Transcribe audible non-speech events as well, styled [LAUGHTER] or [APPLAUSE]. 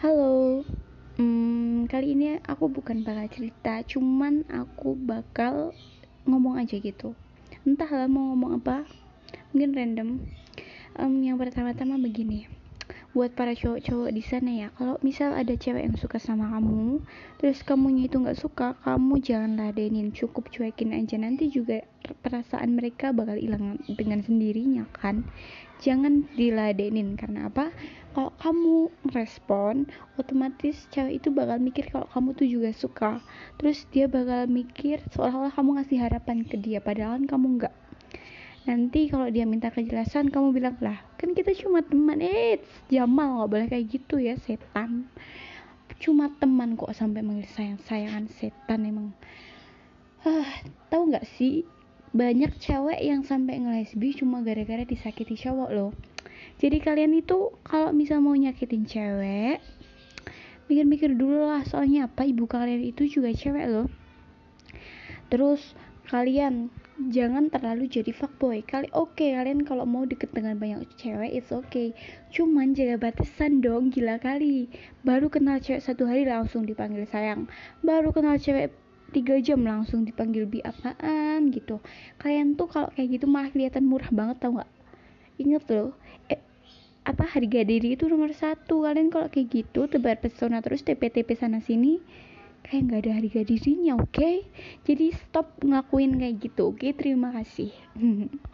Halo, hmm, kali ini aku bukan bakal cerita, cuman aku bakal ngomong aja gitu. Entahlah mau ngomong apa, mungkin random. Um, yang pertama-tama begini, buat para cowok-cowok di sana ya, kalau misal ada cewek yang suka sama kamu, terus kamunya itu nggak suka, kamu jangan ladenin, cukup cuekin aja. Nanti juga perasaan mereka bakal hilang dengan sendirinya kan. Jangan diladenin karena apa? kalau kamu respon otomatis cewek itu bakal mikir kalau kamu tuh juga suka terus dia bakal mikir seolah-olah kamu ngasih harapan ke dia padahal kan kamu enggak nanti kalau dia minta kejelasan kamu bilang lah kan kita cuma teman. Eh Jamal nggak boleh kayak gitu ya setan. Cuma teman kok sampai manggil sayang sayangan setan emang. Ah tahu nggak sih? Banyak cewek yang sampai ngelesbi cuma gara-gara disakiti cowok loh. Jadi kalian itu kalau misal mau nyakitin cewek mikir-mikir dulu lah soalnya apa ibu kalian itu juga cewek loh. Terus kalian jangan terlalu jadi fuckboy. Kali oke okay, kalian kalau mau deket dengan banyak cewek it's okay. Cuman jaga batasan dong gila kali. Baru kenal cewek satu hari langsung dipanggil sayang. Baru kenal cewek tiga jam langsung dipanggil bi apaan gitu. Kalian tuh kalau kayak gitu malah kelihatan murah banget tau nggak? Inget loh eh, apa harga diri itu nomor satu. Kalian kalau kayak gitu tebar pesona terus TP-TP sana sini kayak nggak ada harga dirinya oke okay? jadi stop ngelakuin kayak gitu oke okay? terima kasih [LAUGHS]